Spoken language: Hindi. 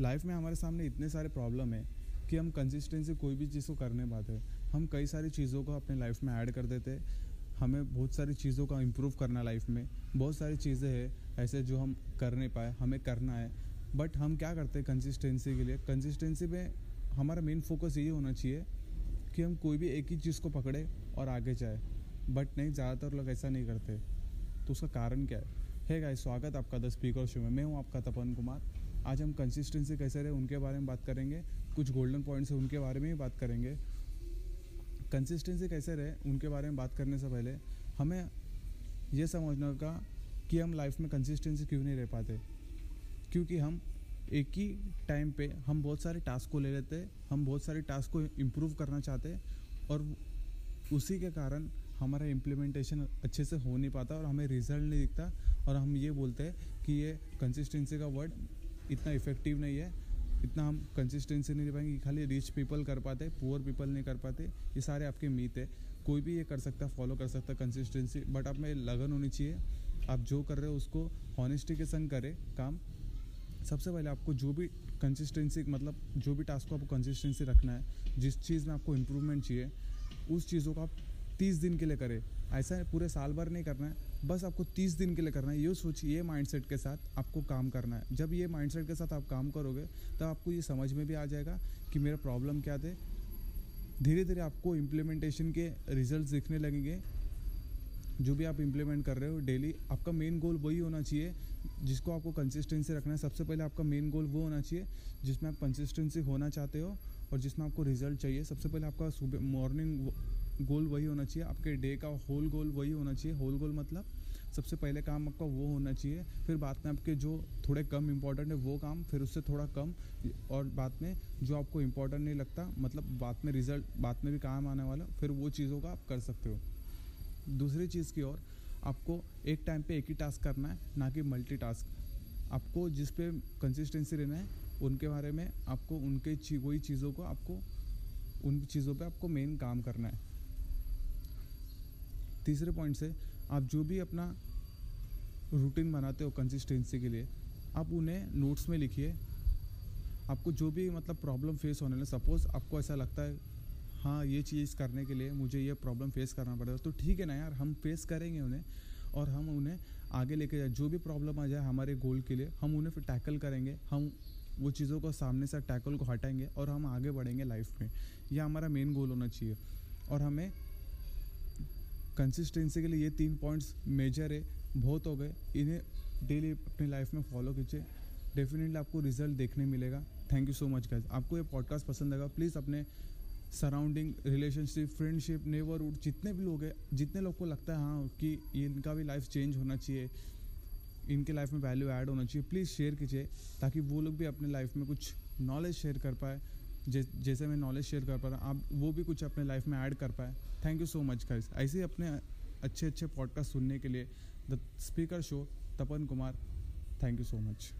लाइफ में हमारे सामने इतने सारे प्रॉब्लम है कि हम कंसिस्टेंसी कोई भी चीज़ को कर नहीं पाते। हम कई सारी चीज़ों को अपने लाइफ में ऐड कर देते हमें बहुत सारी चीज़ों का इम्प्रूव करना लाइफ में। बहुत सारी चीज़ें हैं ऐसे जो हम कर नहीं पाए, हमें करना है। बट हम क्या करते हैं कंसिस्टेंसी के लिए? कंसिस्टेंसी में हमारा मेन फोकस यही होना चाहिए कि हम कोई भी एक ही चीज़ को पकड़े और आगे जाए। बट नहीं, ज़्यादातर लोग ऐसा नहीं करते। तो उसका कारण क्या है? है गाइस स्वागत आपका द स्पीकर शो में। मैं हूँ आपका तपन कुमार। आज हम कंसिस्टेंसी कैसे रहे उनके बारे में बात करेंगे। कुछ गोल्डन पॉइंट्स उनके बारे में ही बात करेंगे। कंसिस्टेंसी कैसे रहे उनके बारे में बात करने से पहले, हमें यह समझना का कि हम लाइफ में कंसिस्टेंसी क्यों नहीं रह पाते। क्योंकि हम एक ही टाइम पे हम बहुत सारे टास्क को ले लेते, हम बहुत सारे टास्क को इम्प्रूव करना चाहते और उसी के कारण हमारा इम्प्लीमेंटेशन अच्छे से हो नहीं पाता और हमें रिज़ल्ट नहीं दिखता और हम ये बोलते हैं कि ये कंसिस्टेंसी का वर्ड इतना इफ़ेक्टिव नहीं है, इतना हम कंसिस्टेंसी नहीं दे पाएँगे खाली रिच पीपल कर पाते पुअर पीपल नहीं कर पाते, ये सारे आपके मीत है। कोई भी ये कर सकता है फॉलो कर सकता है कंसिस्टेंसी बट आप में लगन होनी चाहिए। आप जो कर रहे हो उसको हॉनेस्टी के संग करें, काम। सबसे पहले आपको जो भी कंसिस्टेंसी मतलब जो भी टास्क को आपको कंसिस्टेंसी रखना है, जिस चीज़ में आपको इम्प्रूवमेंट चाहिए, उस चीज़ों को आप तीस दिन के लिए करें। ऐसा पूरे साल भर नहीं करना है, बस आपको तीस दिन के लिए करना है। ये सोचिए, ये माइंडसेट के साथ आपको काम करना है। जब ये माइंडसेट के साथ आप काम करोगे, तब आपको ये समझ में भी आ जाएगा कि मेरा प्रॉब्लम क्या थे। धीरे धीरे आपको इम्प्लीमेंटेशन के रिज़ल्ट दिखने लगेंगे। जो भी आप इम्प्लीमेंट कर रहे हो डेली आपका मेन गोल वही होना चाहिए, जिसको आपको कंसिस्टेंसी रखना है। सबसे पहले आपका मेन गोल वो होना चाहिए, जिसमें आप कंसिस्टेंसी होना चाहते हो और जिसमें आपको रिज़ल्ट चाहिए। सबसे पहले आपका सुबह मॉर्निंग गोल वही होना चाहिए, आपके डे का होल गोल वही होना चाहिए। होल गोल मतलब सबसे पहले काम आपका वो होना चाहिए, फिर बाद में आपके जो थोड़े कम इम्पोर्टेंट है, वो काम, फिर उससे थोड़ा कम, और बाद में जो आपको इम्पोर्टेंट नहीं लगता मतलब बाद में रिज़ल्ट बाद में भी काम आने वाला, फिर वो चीज़ों का आप कर सकते हो। दूसरी चीज़ की ओर, आपको एक टाइम पे एक ही टास्क करना है, ना कि मल्टी टास्क आपको जिस पे कंसिस्टेंसी रहना है, उनके बारे में आपको, उनके वही चीज़ों को आपको, उन चीज़ों पे आपको मेन काम करना है। तीसरे पॉइंट से आप जो भी अपना रूटीन बनाते हो कंसिस्टेंसी के लिए, आप उन्हें नोट्स में लिखिए। आपको जो भी मतलब प्रॉब्लम फेस होने लगे सपोज़ आपको ऐसा लगता है हाँ ये चीज़ करने के लिए मुझे ये प्रॉब्लम फेस करना पड़ेगा। तो ठीक है ना यार, हम फेस करेंगे उन्हें और हम उन्हें आगे लेके जाए। जो भी प्रॉब्लम आ जाए हमारे गोल के लिए, हम उन्हें फिर टैकल करेंगे। हम वो चीज़ों को सामने से टैकल को हटाएँगे और हम आगे बढ़ेंगे लाइफ में। यह हमारा मेन गोल होना चाहिए और हमें कंसिस्टेंसी के लिए ये तीन पॉइंट्स मेजर है, बहुत हो गए। इन्हें डेली अपनी लाइफ में फॉलो कीजिए। डेफिनेटली आपको रिज़ल्ट देखने मिलेगा। Thank you so much guys आपको ये पॉडकास्ट पसंद आएगा प्लीज़ अपने सराउंडिंग रिलेशनशिप फ्रेंडशिप नेबरहुड जितने भी लोग हैं, जितने लोग को लगता है हाँ कि इनका भी लाइफ चेंज होना चाहिए, इनके लाइफ में वैल्यू ऐड होना चाहिए प्लीज़ शेयर कीजिए, ताकि वो लोग भी अपने लाइफ में कुछ नॉलेज शेयर कर पाए। जैसे मैं नॉलेज शेयर कर पा रहा हूँ आप वो भी कुछ अपने लाइफ में ऐड कर पाए। Thank you so much guys ऐसे ही अपने अच्छे अच्छे पॉडकास्ट सुनने के लिए the speaker show Tapan Kumar thank you so much